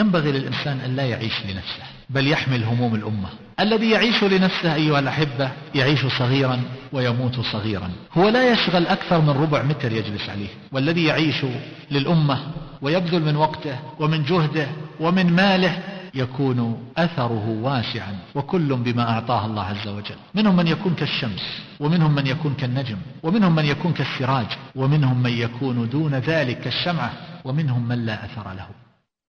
ينبغي للإنسان أن لا يعيش لنفسه بل يحمل هموم الأمة. الذي يعيش لنفسه أيها الأحبة يعيش صغيرا ويموت صغيرا. هو لا يشغل أكثر من ربع متر يجلس عليه. والذي يعيش للأمة ويبذل من وقته ومن جهده ومن ماله يكون أثره واسعا. وكل بما أعطاه الله عز وجل. منهم من يكون كالشمس ومنهم من يكون كالنجم ومنهم من يكون كالسراج ومنهم من يكون دون ذلك كالشمعة ومنهم من لا أثر له.